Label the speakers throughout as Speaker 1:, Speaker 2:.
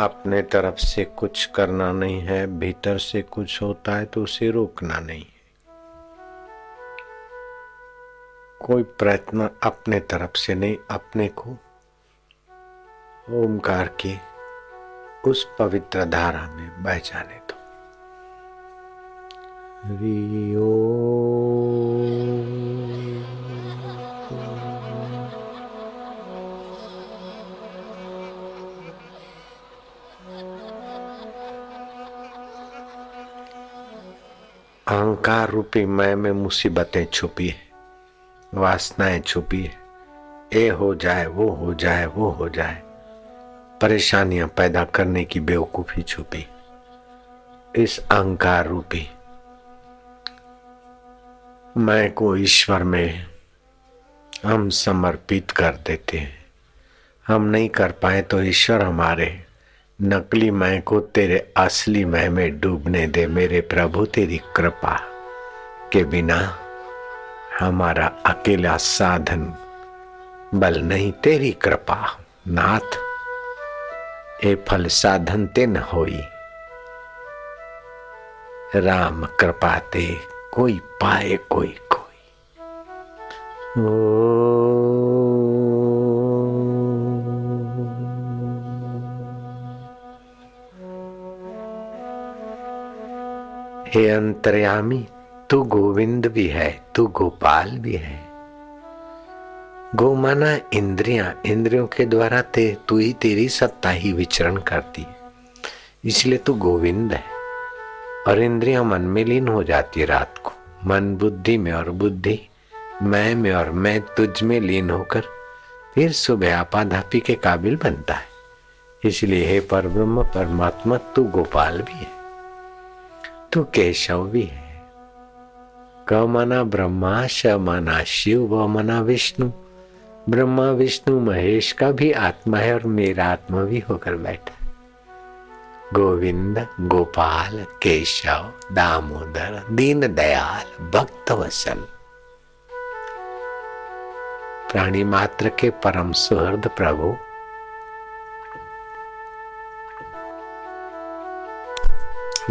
Speaker 1: अपने तरफ़ से कुछ करना नहीं है, भीतर से कुछ होता है तो उसे रोकना नहीं है। कोई प्रयत्न अपने तरफ़ से नहीं, अपने को ओमकार के उस पवित्र धारा में बह जाने दो। रियो अहंकार रूपी मैं में मुसीबतें छुपी है, वासनाएँ छुपी है। ए हो जाए, वो हो जाए, वो हो जाए। परेशानियाँ पैदा करने की बेवकूफ़ी छुपी। इस अहंकार रूपी मैं को ईश्वर में हम समर्पित कर देते हैं। हम नहीं कर पाए तो ईश्वर हमारे नकली मैं को तेरे असली मैं में डूबने दे मेरे प्रभु, तेरी कृपा के बिना हमारा अकेला साधन बल नहीं, तेरी कृपा। नाथ, ए फल साधन ते न होई। राम कृपा ते कोई पाए कोई कोई। ओ हे अंतर्यामी, तू गोविंद भी है, तू गोपाल भी है। गो माना इंद्रिया, इंद्रियों के द्वारा ते, तू ही तेरी सत्ता ही विचरण करती है। इसलिए तू गोविंद है। और इंद्रिया मन में लीन हो जाती है रात को। मन बुद्धि में और बुद्धि, मैं में और मैं तुझ में लीन होकर फिर सुबह आपाधापी के काबिल बनता है। इसलिए हे पर ब्रह्म परमात्मा, तू गोपाल भी है। तू केशव भी है क मना ब्रह्मा श मना शिव व मना विष्णु। ब्रह्मा विष्णु महेश का भी आत्मा है और मेरा आत्मा भी होकर बैठा गोविंद, गोपाल, केशव, दामोदर दीन दयाल भक्त वसल प्राणी मात्र के परम सुहृद प्रभु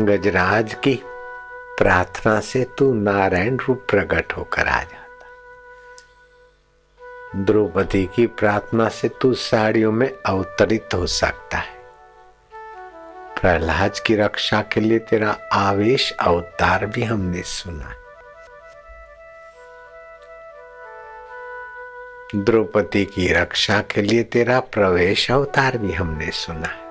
Speaker 1: गजराज की प्रार्थना से तू नारायण रूप प्रकट होकर आ जाता। द्रौपदी की प्रार्थना से तू साड़ियों में अवतरित हो सकता है। प्रहलाद की रक्षा के लिए तेरा आवेश अवतार भी हमने सुना द्रौपदी की रक्षा के लिए तेरा प्रवेश अवतार भी हमने सुना है।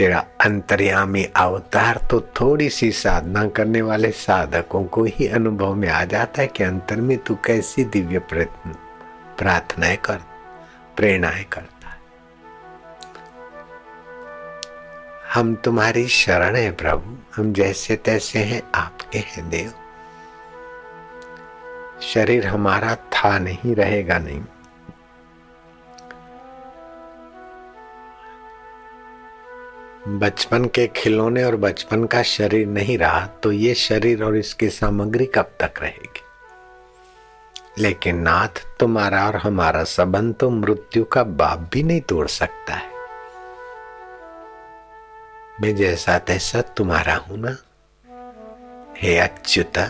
Speaker 1: तेरा अंतर्यामी अवतार तो थोड़ी सी साधना करने वाले साधकों को ही अनुभव में आ जाता है कि अंतर में तू कैसी दिव्य प्रार्थनाएँ कर, प्रेरणाएँ करता है। हम तुम्हारी शरण है प्रभु, हम जैसे तैसे हैं आपके हैं देव। शरीर हमारा था नहीं, रहेगा नहीं। बचपन के खिलौने और बचपन का शरीर नहीं रहा तो ये शरीर और इसकी सामग्री कब तक रहेगी? लेकिन नाथ, तुम्हारा और हमारा संबंध तो मृत्यु का बाप भी नहीं तोड़ सकता है। मैं जैसा तैसा तुम्हारा हूँ ना, हे अच्युता,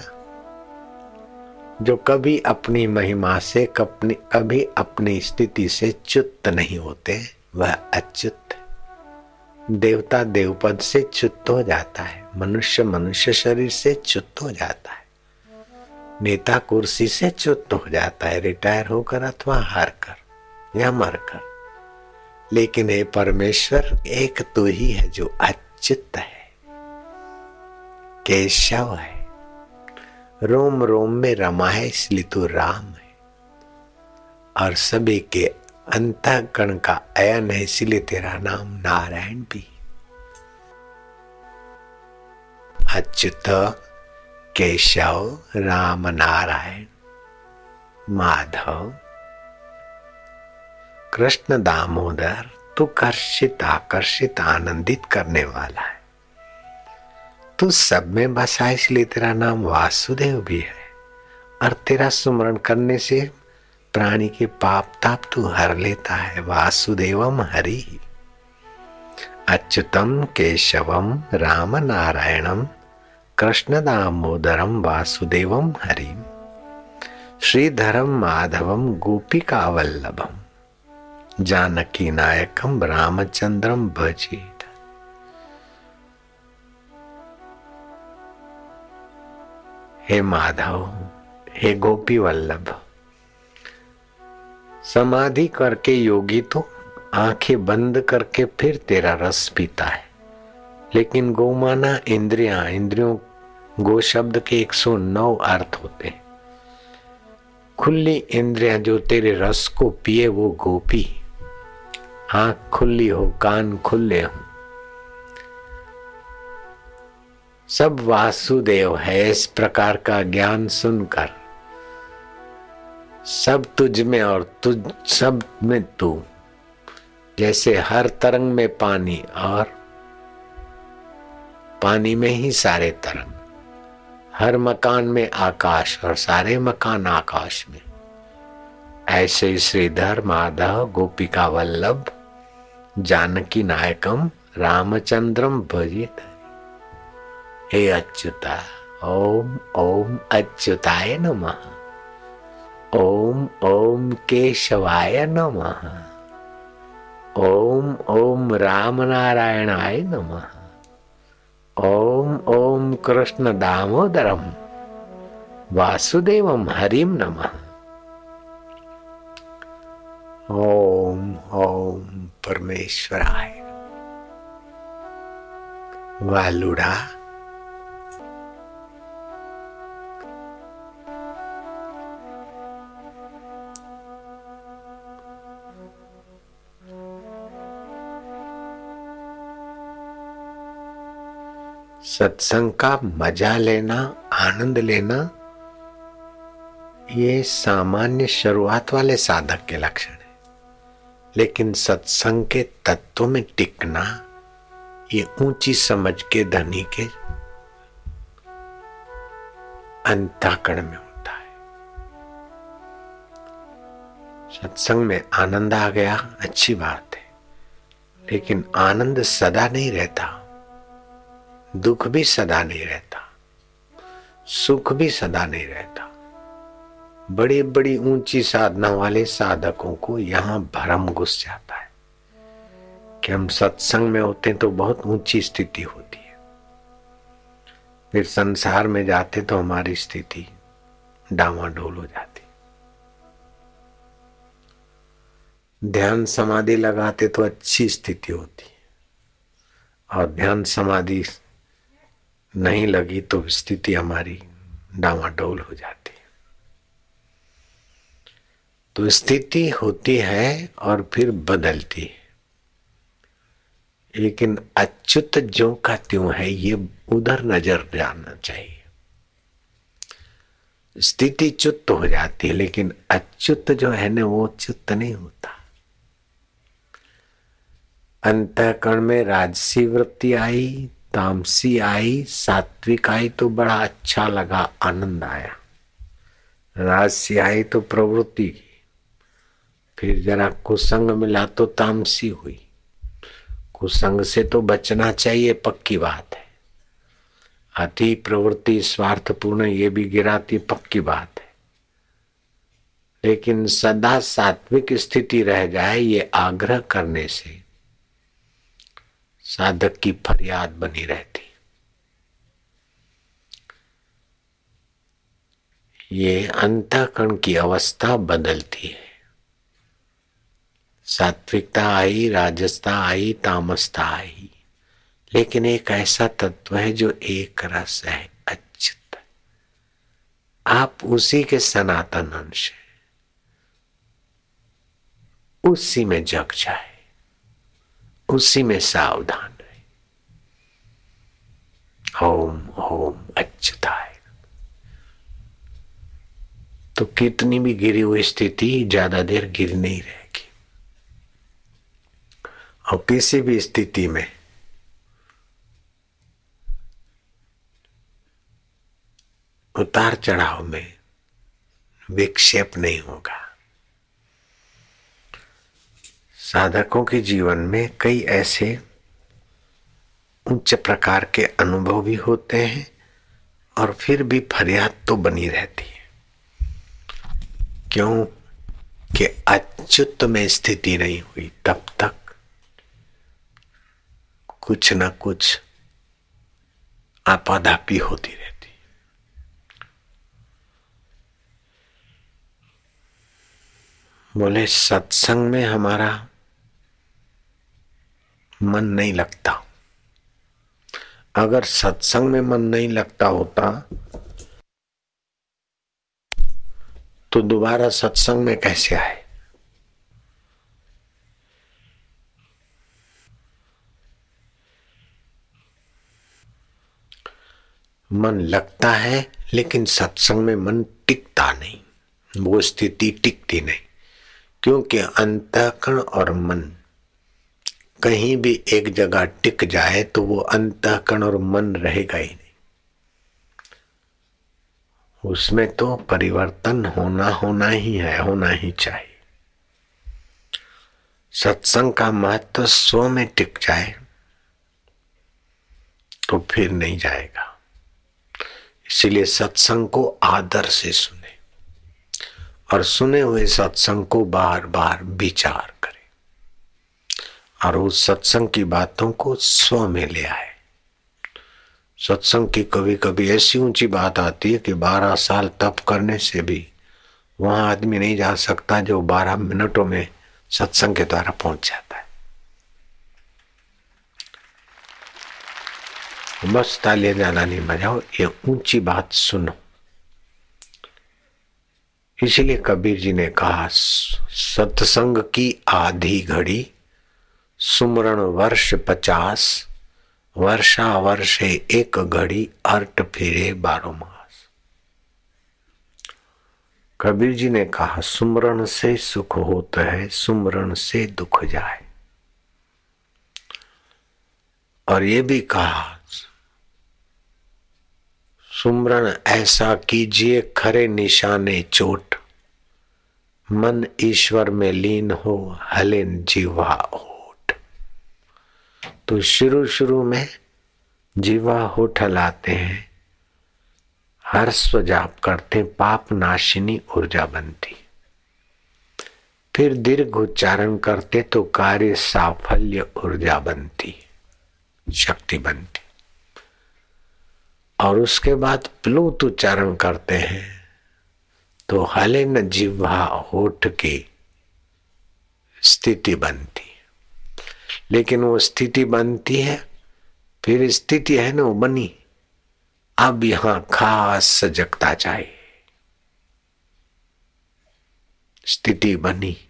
Speaker 1: जो कभी अपनी महिमा से कभी अपनी स्थिति से च्युत नहीं होते, वह अच्युत देवता देवपद से च्युत हो जाता है, मनुष्य मनुष्य शरीर से च्युत हो जाता है। नेता कुर्सी से च्युत हो जाता है, रिटायर होकर अथवा हार कर या मर कर लेकिन ये परमेश्वर, एक तो ही है जो अच्युत है, केशव है। रोम रोम में रमा है, इसलिए तू राम है। और सभी के अंतकरण का अयन है, इसीलिए तेरा नाम नारायण भी। अच्युत, केशव राम नारायण माधव, कृष्ण दामोदर, तू कर्षित, आकर्षित, आनंदित करने वाला है। तू सब में बसा, इसलिए तेरा नाम वासुदेव भी है। और तेरा सुमरण करने से प्राणी के पाप ताप तू हर लेता है, वासुदेवम हरि। अच्युतम केशवम राम नारायणम कृष्ण दामोदरम वासुदेवम हरि। श्रीधरम माधवम गोपिका वल्लभम जानकी नायकम रामचंद्रम भजे हे माधव, हे गोपी वल्लभ समाधि करके योगी तो आँखें बंद करके फिर तेरा रस पीता है। लेकिन गौमाना इंद्रिया, इंद्रियों, गो शब्द के 109 अर्थ होते हैं। खुली इंद्रिया जो तेरे रस को पिए, वो गोपी। आँख खुली हो, कान खुले हो। सब वासुदेव है, इस प्रकार का ज्ञान सुनकर। सब तुझ में और तुझ, सब में तू। जैसे हर तरंग में पानी और पानी में ही सारे तरंग। हर मकान में आकाश और सारे मकान आकाश में। ऐसे श्रीधर, माधव, गोपिका वल्लभ, जानकी नायकम, रामचंद्रम भजित हे अच्युता, ओम ओम अच्युताय नमः। ओम ओम केशवाय नमः। ओम ओम राम नारायणाय नमः। ओम ओम कृष्ण दामोदरम। वासुदेवम हरिम नमः। ओम ओम परमेश्वराय। वालुड़ा सत्संग का मज़ा लेना, आनंद लेना, ये सामान्य शुरुआत वाले साधक के लक्षण है। लेकिन सत्संग के तत्व में टिकना, ये ऊँची समझ के धनी के अंताकरण में होता है। सत्संग में आनंद आ गया, अच्छी बात है। लेकिन आनंद सदा नहीं रहता। दुख भी सदा नहीं रहता, सुख भी सदा नहीं रहता। बड़ी बड़ी ऊँची साधना वाले साधकों को यहाँ भरम घुस जाता है। कि हम सत्संग में होते तो बहुत ऊँची स्थिति होती है। फिर संसार में जाते तो हमारी स्थिति डावाडोल हो जाती। ध्यान समाधि लगाते तो अच्छी स्थिति होती और ध्यान समाधि नहीं लगी तो स्थिति हमारी डावाडोल हो जाती है। तो स्थिति होती है और फिर बदलती है। लेकिन अच्युत जो का त्यों है, ये उधर नज़र जाना चाहिए। स्थिति चुत हो जाती है, लेकिन अच्युत जो है ना, वो चुत नहीं होता। अंतकरण में राजसी वृत्ति आई तामसी आई, सात्विक आई तो बड़ा अच्छा लगा, आनंद आया। राजसी आई तो प्रवृत्ति की। फिर जरा कुसंग मिला तो तामसी हुई। कुसंग से तो बचना चाहिए, पक्की बात है। अति प्रवृत्ति स्वार्थपूर्ण, ये भी गिराती पक्की बात है। लेकिन सदा सात्विक स्थिति रह जाए ये आग्रह करने से। साधक की फरियाद बनी रहती। ये अंतकरण की अवस्था बदलती है। सात्विकता आई राजस्ता आई, तामसता आई। लेकिन एक ऐसा तत्व है जो एक रस है, अच्युत। आप उसी के सनातन अंश उसी में जग जाए। उसी में सावधान रहे। ओम ओम अच्युताय तो कितनी भी गिरी हुई स्थिति, ज़्यादा देर गिर नहीं रहेगी। और किसी भी स्थिति में उतार चढ़ाव में विक्षेप नहीं होगा। साधकों के जीवन में कई ऐसे उच्च प्रकार के अनुभव भी होते हैं और फिर भी फरियाद तो बनी रहती है। क्यों कि अच्युत में स्थिति नहीं हुई, तब तक कुछ ना कुछ आपाधापी होती रहती। बोले, सत्संग में हमारा मन नहीं लगता। अगर सत्संग में मन नहीं लगता होता तो दोबारा सत्संग में कैसे आए? मन लगता है, लेकिन सत्संग में मन टिकता नहीं। वो स्थिति टिकती नहीं, क्योंकि अंतकरण और मन कहीं भी एक जगह टिक जाए तो वो अंतकरण और मन रहेगा ही नहीं। उसमें तो परिवर्तन होना होना ही है, होना ही चाहिए। सत्संग का महत्व स्व में टिक जाए तो फिर नहीं जाएगा। इसलिए सत्संग को आदर से सुने और सुने हुए सत्संग को बार बार विचार। और उस सत्संग की बातों को स्व में ले आए। सत्संग की कभी कभी ऐसी ऊँची बात आती है कि बारह साल तप करने से भी वहाँ आदमी नहीं जा सकता जो बारह मिनटों में सत्संग के द्वारा पहुँच जाता है। बस तालियाँ ज़्यादा नहीं बजाओ, ये ऊँची बात सुनो। इसलिए कबीर जी ने कहा सत्संग की आधी घड़ी सुमरण वर्ष पचास वर्षा वर्षे एक घड़ी अर्ट फिरे बारो मास। कबीर जी ने कहा, सुमरण से सुख होता है, सुमरण से दुख जाए। और ये भी कहा, सुमरण ऐसा कीजिए, खरे निशाने चोट। मन ईश्वर में लीन हो हले जीवा हो। तो शुरू शुरू में जीवा होठ लाते हैं हर्ष जाप करते पाप नाशिनी ऊर्जा बनती। फिर दीर्घ उच्चारण करते तो कार्य साफल्य ऊर्जा बनती, शक्ति बनती। और उसके बाद प्लूत उच्चारण करते हैं तो हले न जिह्वा होठ की स्थिति बनती। लेकिन वो स्थिति बनती है, फिर स्थिति है ना वो बनी। अब यहाँ खास सजगता चाहिए। स्थिति बनी।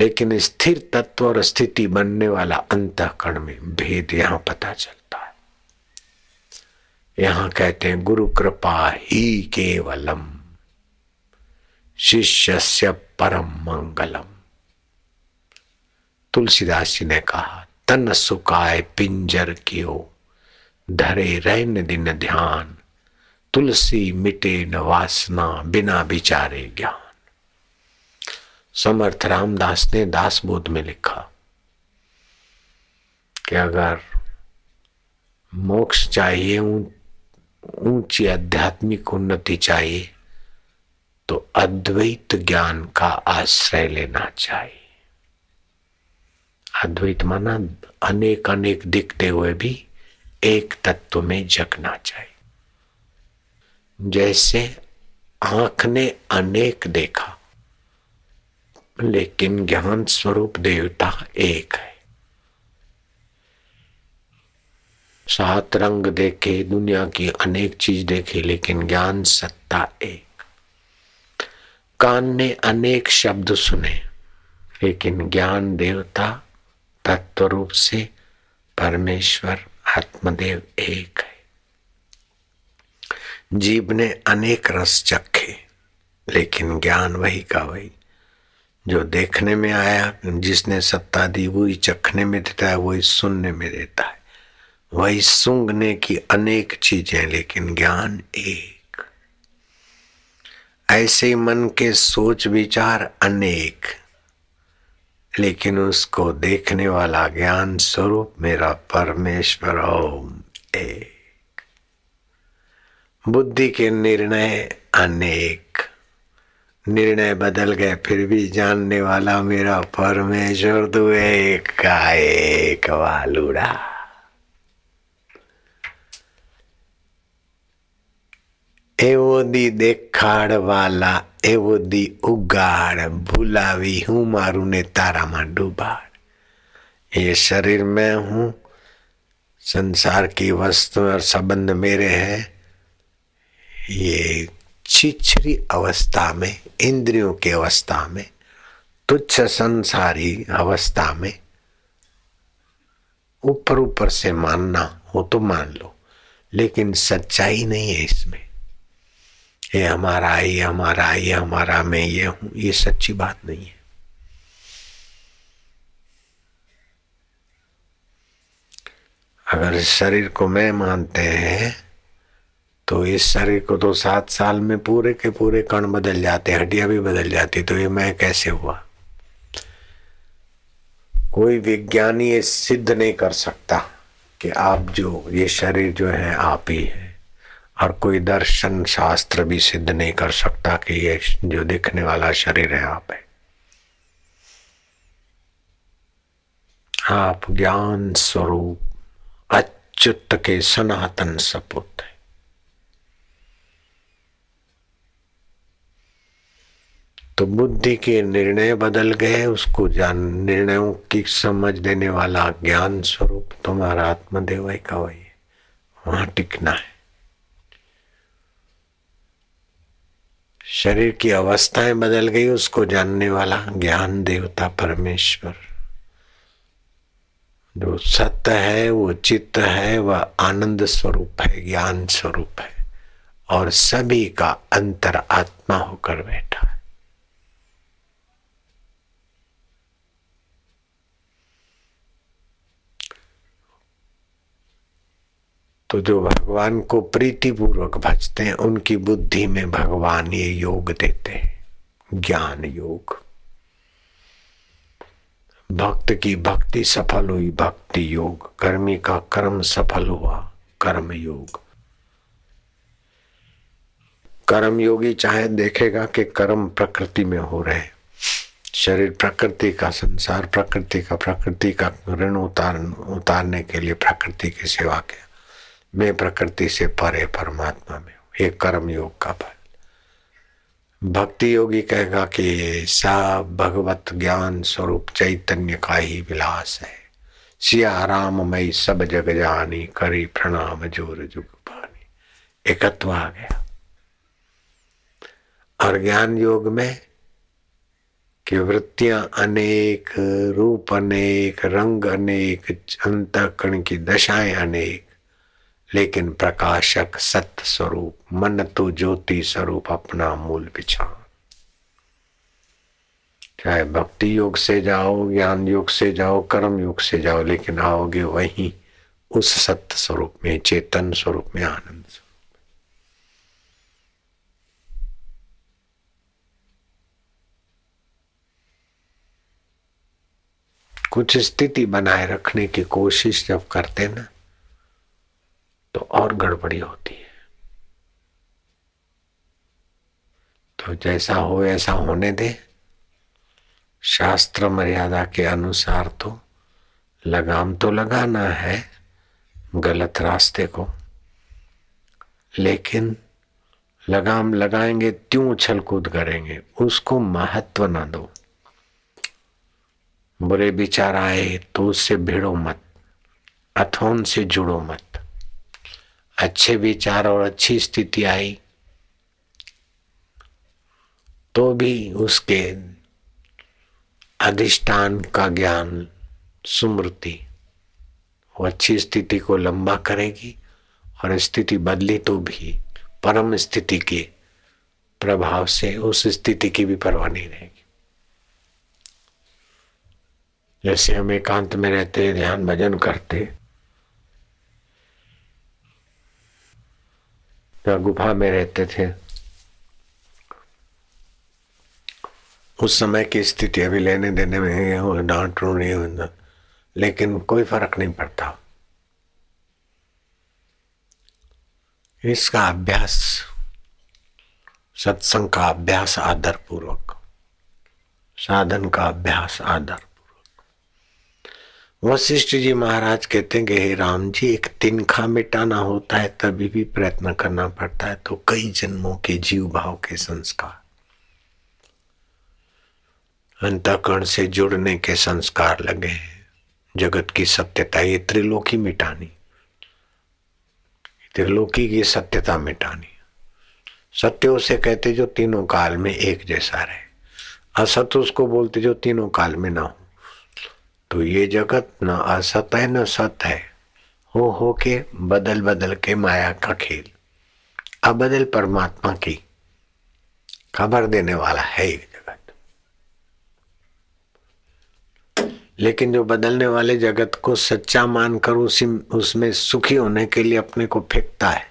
Speaker 1: लेकिन स्थिर तत्व और स्थिति बनने वाला अंतकरण में भेद यहाँ पता चलता है। यहाँ कहते हैं, गुरु कृपा ही केवलम शिष्य से परम मंगलम। तुलसीदास जी ने कहा तन सुकाय पिंजर कियो, धरे रहन दिन ध्यान, तुलसी मिटे न वासना बिना विचारे ज्ञान. समर्थ रामदास ने दास बोध में लिखा कि अगर मोक्ष चाहिए ऊँची आध्यात्मिक उन्नति चाहिए तो अद्वैत ज्ञान का आश्रय लेना चाहिए। अद्वैत माना अनेक अनेक दिखते हुए भी एक तत्व में जगना चाहिए जैसे आँख ने अनेक देखा, लेकिन ज्ञान स्वरूप देवता एक है। सात रंग देखे, दुनिया की अनेक चीज़ देखी, लेकिन ज्ञान सत्ता एक। कान ने अनेक शब्द सुने, लेकिन ज्ञान देवता तत्व रूप से परमेश्वर आत्मदेव एक है। जीव ने अनेक रस चखे, लेकिन ज्ञान वही का वही। जो देखने में आया, जिसने सत्ता दी, वही चखने में देता है, वही सुनने में देता है। वही सूंघने की अनेक चीज़ें, लेकिन ज्ञान एक। ऐसे मन के सोच विचार अनेक। लेकिन उसको देखने वाला ज्ञान स्वरूप मेरा परमेश्वर ओम एक। बुद्धि के निर्णय अनेक। निर्णय बदल गए, फिर भी जानने वाला मेरा परमेश्वर दो एक का एक वालुड़ा। एवो दी देखाड़ वाला દી ઉગાડ ભૂલાવી હું મારું ને તારામાં ડૂબાડ ये शरीर में हूं संसार की वस्तु और संबंध मेरे हैं ये छिछरी अवस्था में इंद्रियों की अवस्था में तुच्छ संसारी अवस्था में ऊपर ऊपर से मानना हो तो मान लो लेकिन सच्चाई नहीं है इसमें ये हमारा ये हमारा ये हमारा, मैं ये हूँ। ये सच्ची बात नहीं है। अगर इस शरीर को मैं मानते हैं तो इस शरीर को तो सात साल में पूरे के पूरे कण बदल जाते हड्डियाँ भी बदल जाती तो ये मैं कैसे हुआ? कोई विज्ञानी ये सिद्ध नहीं कर सकता कि आप जो, ये शरीर जो है आप ही है। और कोई दर्शन शास्त्र भी सिद्ध नहीं कर सकता कि ये जो दिखने वाला शरीर है आप है। आप ज्ञान स्वरूप अच्युत के सनातन सपुत है। तो बुद्धि के निर्णय बदल गए, उसको जान, निर्णयों की समझ देने वाला ज्ञान स्वरूप तुम्हारा आत्मदेव का वही वहाँ टिकना है। शरीर की अवस्थाएँ बदल गई, उसको जानने वाला ज्ञान देवता परमेश्वर। जो सत्य है, वो चित्त है, वह आनंद स्वरूप है, ज्ञान स्वरूप है, और सभी का अंतर आत्मा होकर बैठा है। तो जो भगवान को प्रीति पूर्वक भजते हैं, उनकी बुद्धि में भगवान ये योग देते हैं। ज्ञान योग। भक्त की भक्ति सफल हुई, भक्ति योग। कर्मी का कर्म सफल हुआ, कर्म योग। कर्म योगी चाहे देखेगा कि कर्म प्रकृति में हो रहे शरीर प्रकृति का, संसार प्रकृति का प्रकृति का ऋण उतार, उतारने के लिए प्रकृति की सेवा किया। मैं प्रकृति से परे परमात्मा में हूँ। ये कर्म योग का फल। भक्ति योगी कहेगा कि सब भगवत ज्ञान स्वरूप चैतन्य का ही विलास है। सिया राम मई सब जग जानी, करी प्रणाम ज़ोर जुग पानी। एकत्व आ गया। और ज्ञान योग में कि वृत्तियाँ अनेक, रूप अनेक, रंग अनेक, अंतकरण की दशाएँ अनेक लेकिन प्रकाशक सत्य स्वरूप मन तो ज्योति स्वरूप अपना मूल पिछाण चाहे भक्ति योग से जाओ, ज्ञान योग से जाओ, कर्म योग से जाओ, लेकिन आओगे वहीं उस सत्य स्वरूप में, चेतन स्वरूप में आनंद स्वरूप कुछ स्थिति बनाए रखने की कोशिश जब करते ना तो और गड़बड़ी होती है। तो जैसा हो, ऐसा होने दे। शास्त्र मर्यादा के अनुसार तो लगाम तो लगाना है, गलत रास्ते को। लेकिन लगाम लगाएँगे, त्यों उछल कूद करेंगे, उसको महत्व ना दो। बुरे विचार आए तो उससे भिड़ो मत, अथोन से जुड़ो मत। अच्छे विचार और अच्छी स्थिति आई तो भी उसके अधिष्ठान का ज्ञान, सुमृति, वो अच्छी स्थिति को लंबा करेगी और स्थिति बदली तो भी परम स्थिति के प्रभाव से उस स्थिति की भी परवाह नहीं रहेगी। जैसे हम एकांत में रहते ध्यान भजन करते या गुफा में रहते थे। उस समय की स्थिति अभी लेने देने में डांट नहीं लेकिन कोई फ़र्क नहीं पड़ता। इसका अभ्यास, सत्संग का अभ्यास आदर पूर्वक साधन का अभ्यास आदर। वशिष्ठ जी महाराज कहते हैं कि, हे राम जी, एक तिनखा मिटाना होता है, तभी भी प्रयत्न करना पड़ता है। तो कई जन्मों के जीव भाव के संस्कार, अंतकरण से जुड़ने के संस्कार लगे हैं। जगत की सत्यता, ये त्रिलोकी मिटानी, त्रिलोकी की सत्यता मिटानी। सत्य उसे कहते जो तीनों काल में एक जैसा रहे। असत उसको बोलते जो तीनों काल में ना हो। तो ये जगत न असत है, न सत है। हो हो के बदल बदल के माया का खेल। अबदल परमात्मा की खबर देने वाला है ये जगत। लेकिन जो बदलने वाले जगत को सच्चा मानकर उसी, उसमें सुखी होने के लिए अपने को फेंकता है,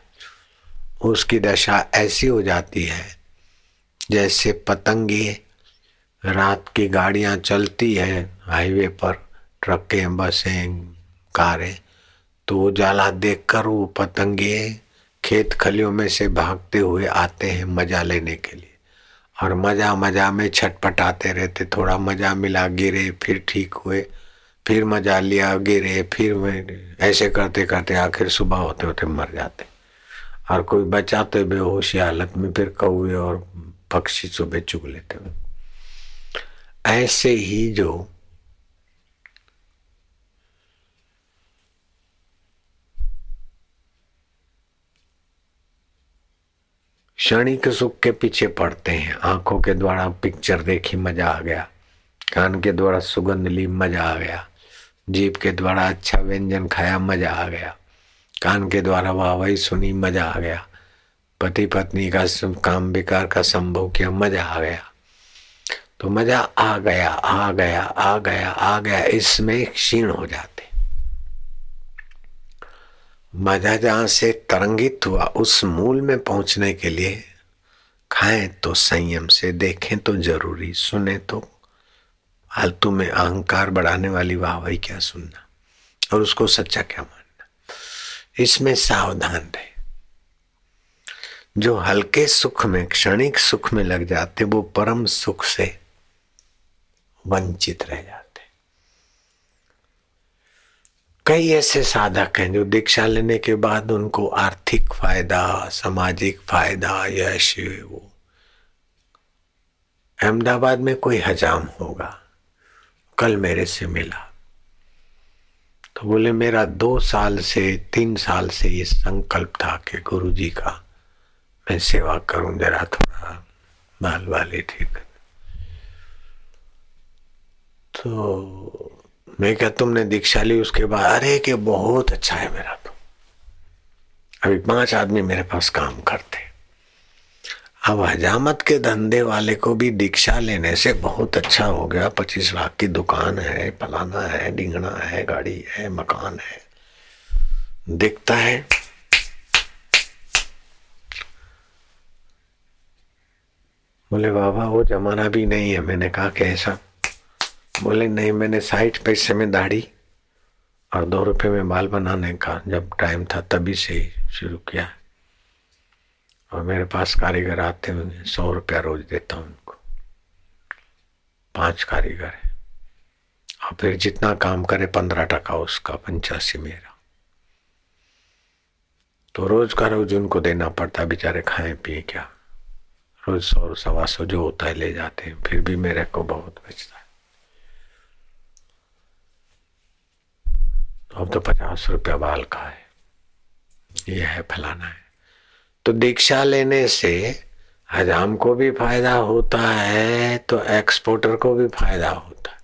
Speaker 1: उसकी दशा ऐसी हो जाती है, जैसे पतंगे रात की गाड़ियाँ चलती है, हाईवे पर, ट्रकें, बसें, कारें तो वो उजाला देखकर वो पतंगे खेत खलियों में से भागते हुए आते हैं मज़ा लेने के लिए। और मज़ा मज़ा में छटपटाते रहते, थोड़ा मज़ा मिला, गिरे, फिर ठीक हुए, फिर मज़ा लिया, गिरे, फिर ऐसे करते करते आखिर सुबह होते होते मर जाते। और कोई बचाते बेहोशी हालत में फिर कौए और पक्षी सुबह चुग लेते हुए ऐसे ही जो क्षणिक सुख के पीछे पड़ते हैं। आँखों के द्वारा पिक्चर देखी मज़ा आ गया। कान के द्वारा सुगंध ली मज़ा आ गया। जीप के द्वारा अच्छा व्यंजन खाया मज़ा आ गया। कान के द्वारा वाह वही सुनी मज़ा आ गया। पति पत्नी का काम बेकार का संभव किया मज़ा आ गया। तो मज़ा आ गया आ गया आ गया आ गया। इसमें क्षीण हो जाते। मज़ा जहाँ से तरंगित हुआ, उस मूल में पहुँचने के लिए खाएँ तो संयम से, देखें तो ज़रूरी, सुने तो फालतू में अहंकार बढ़ाने वाली वाह, वही क्या सुनना। और उसको सच्चा क्या मानना। इसमें सावधान रहे। जो हल्के सुख में, क्षणिक सुख में लग जाते, वो परम सुख से वंचित रह जाते कई ऐसे साधक हैं जो दीक्षा लेने के बाद उनको आर्थिक फ़ायदा, सामाजिक फ़ायदा यश वो। अहमदाबाद में कोई हजाम होगा। कल मेरे से मिला। तो बोले, मेरा दो साल से, तीन साल से ये संकल्प था कि गुरु जी का मैं सेवा करूँ, जरा थोड़ा बाल वाले ठीक तो मैं क्या तुमने दीक्षा ली उसके बाद? अरे के बहुत अच्छा है मेरा तो। अभी पाँच आदमी मेरे पास काम करते। अब हजामत के धंधे वाले को भी दीक्षा लेने से बहुत अच्छा हो गया। पच्चीस लाख की दुकान है, फलाना है, डिंगना है, गाड़ी है, मकान है। दिखता है। बोले, बाबा, वो जमाना भी नहीं है। मैंने कहा कि ऐसा बोले, नहीं, मैंने साठ पैसे में दाढ़ी और दो रुपए में बाल बनाने का। जब टाइम था तभी से ही शुरू किया। और मेरे पास कारीगर आते हैं सौ रुपया रोज देता हूँ उनको। पाँच कारीगर है। और फिर जितना काम करे, पंद्रह टका उसका, पंचासी मेरा। तो रोज का रोज उनको देना पड़ता, बेचारे खाए, पिए क्या? रोज सौ, सवा सौ जो होता है, ले जाते हैं। फिर भी मेरे को बहुत बचता है। तो पचास रुपया बाल का है। यह है फलाना है। तो दीक्षा लेने से हजाम को भी फ़ायदा होता है तो एक्सपोर्टर को भी फ़ायदा होता है।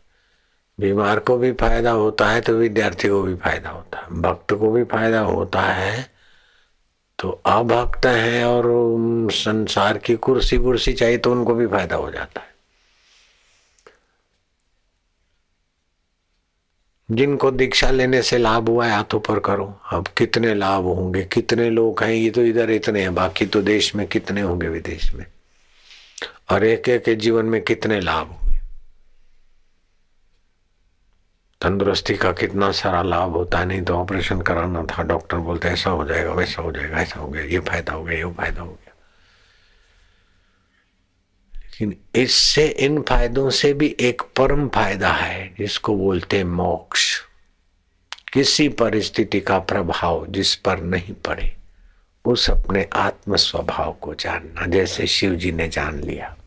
Speaker 1: बीमार को भी फ़ायदा होता है तो विद्यार्थी को भी फ़ायदा होता है। भक्त को भी फ़ायदा होता है तो अभक्त है और संसार की कुर्सी कुर्सी चाहिए तो उनको भी फ़ायदा हो जाता है। जिनको दीक्षा लेने से लाभ हुआ है, हाथों पर करो। अब कितने लाभ होंगे? कितने लोग हैं? ये तो इधर इतने हैं, बाकी तो देश में कितने होंगे, विदेश में? और एक एक के जीवन में कितने लाभ हुए तंदुरुस्ती का कितना सारा लाभ होता है? नहीं तो ऑपरेशन कराना था, डॉक्टर बोलते ऐसा हो जाएगा, वैसा हो जाएगा, ऐसा हो गया, ये फ़ायदा हो गया, ये फ़ायदा हो गया। इससे इन फायदों से भी एक परम फ़ायदा है, जिसको बोलते मोक्ष। किसी परिस्थिति का प्रभाव जिस पर नहीं पड़े, उस अपने आत्म स्वभाव को जानना, जैसे शिव जी ने जान लिया।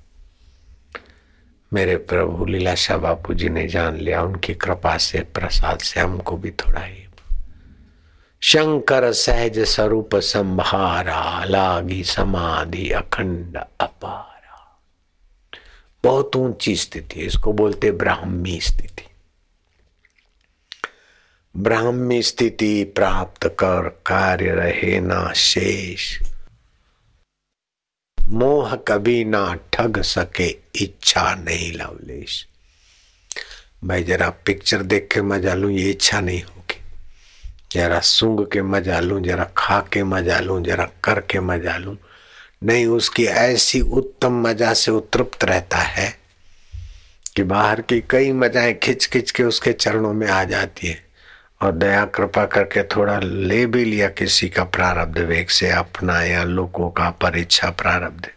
Speaker 1: मेरे प्रभु लीलाशाह बापू जी ने जान लिया, उनकी कृपा से, प्रसाद से, हमको भी थोड़ा ही। शंकर सहज स्वरूप संभारा, लागी समाधि अखंड अपारा। बहुत ऊँची स्थिति है, इसको बोलते ब्राह्मी स्थिति। ब्राह्मी स्थिति प्राप्त कर कार्य रहे ना शेष। मोह कभी ना ठग सके, इच्छा नहीं लवलेश। भाई जरा पिक्चर देख के मज़ा लू, ये इच्छा नहीं होगी। जरा सूंघ के मज़ा लू, जरा खा के मज़ा लू, जरा करके मज़ा लू। नहीं, उसकी ऐसी उत्तम मज़ा से उत्तृप्त रहता है कि बाहर की कई मजाएँ खिंच खिंच के उसके चरणों में आ जाती है। और दया, कृपा करके थोड़ा ले भी लिया किसी का प्रारब्ध वेग से अपना या लोगों का परीक्षा प्रारब्ध।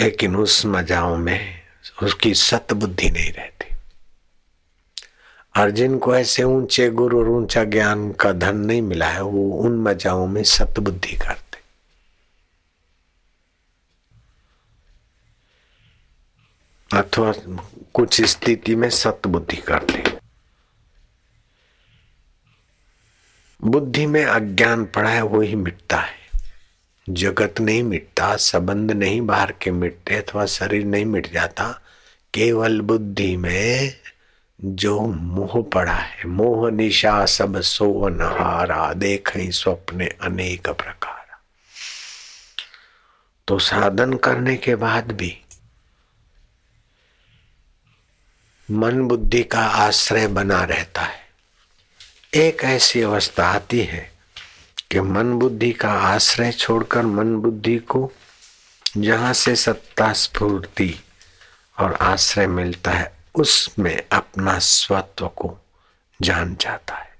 Speaker 1: लेकिन उस मजाओं में उसकी सतबुद्धि नहीं रहती। और जिनको ऐसे ऊँचे गुरु और ऊँचा ज्ञान का धन नहीं मिला है, वो उन मजाओं में सत बुद्धि करते अथवा कुछ स्थिति में सत बुद्धि करते बुद्धि में अज्ञान पड़ा है, वो ही मिटता है। जगत नहीं मिटता, संबंध नहीं, बाहर के मिटते, अथवा शरीर नहीं मिट जाता। केवल बुद्धि में जो मोह पड़ा है, मोह, निशा, सब सोवन हारा देख स्वप्ने अनेक प्रकार। तो साधन करने के बाद भी मन बुद्धि का आश्रय बना रहता है। एक ऐसी अवस्था आती है कि मन बुद्धि का आश्रय छोड़कर मन बुद्धि को जहाँ से सत्ता स्फूर्ति और आश्रय मिलता है, उसमें अपना स्वत्व को जान जाता है।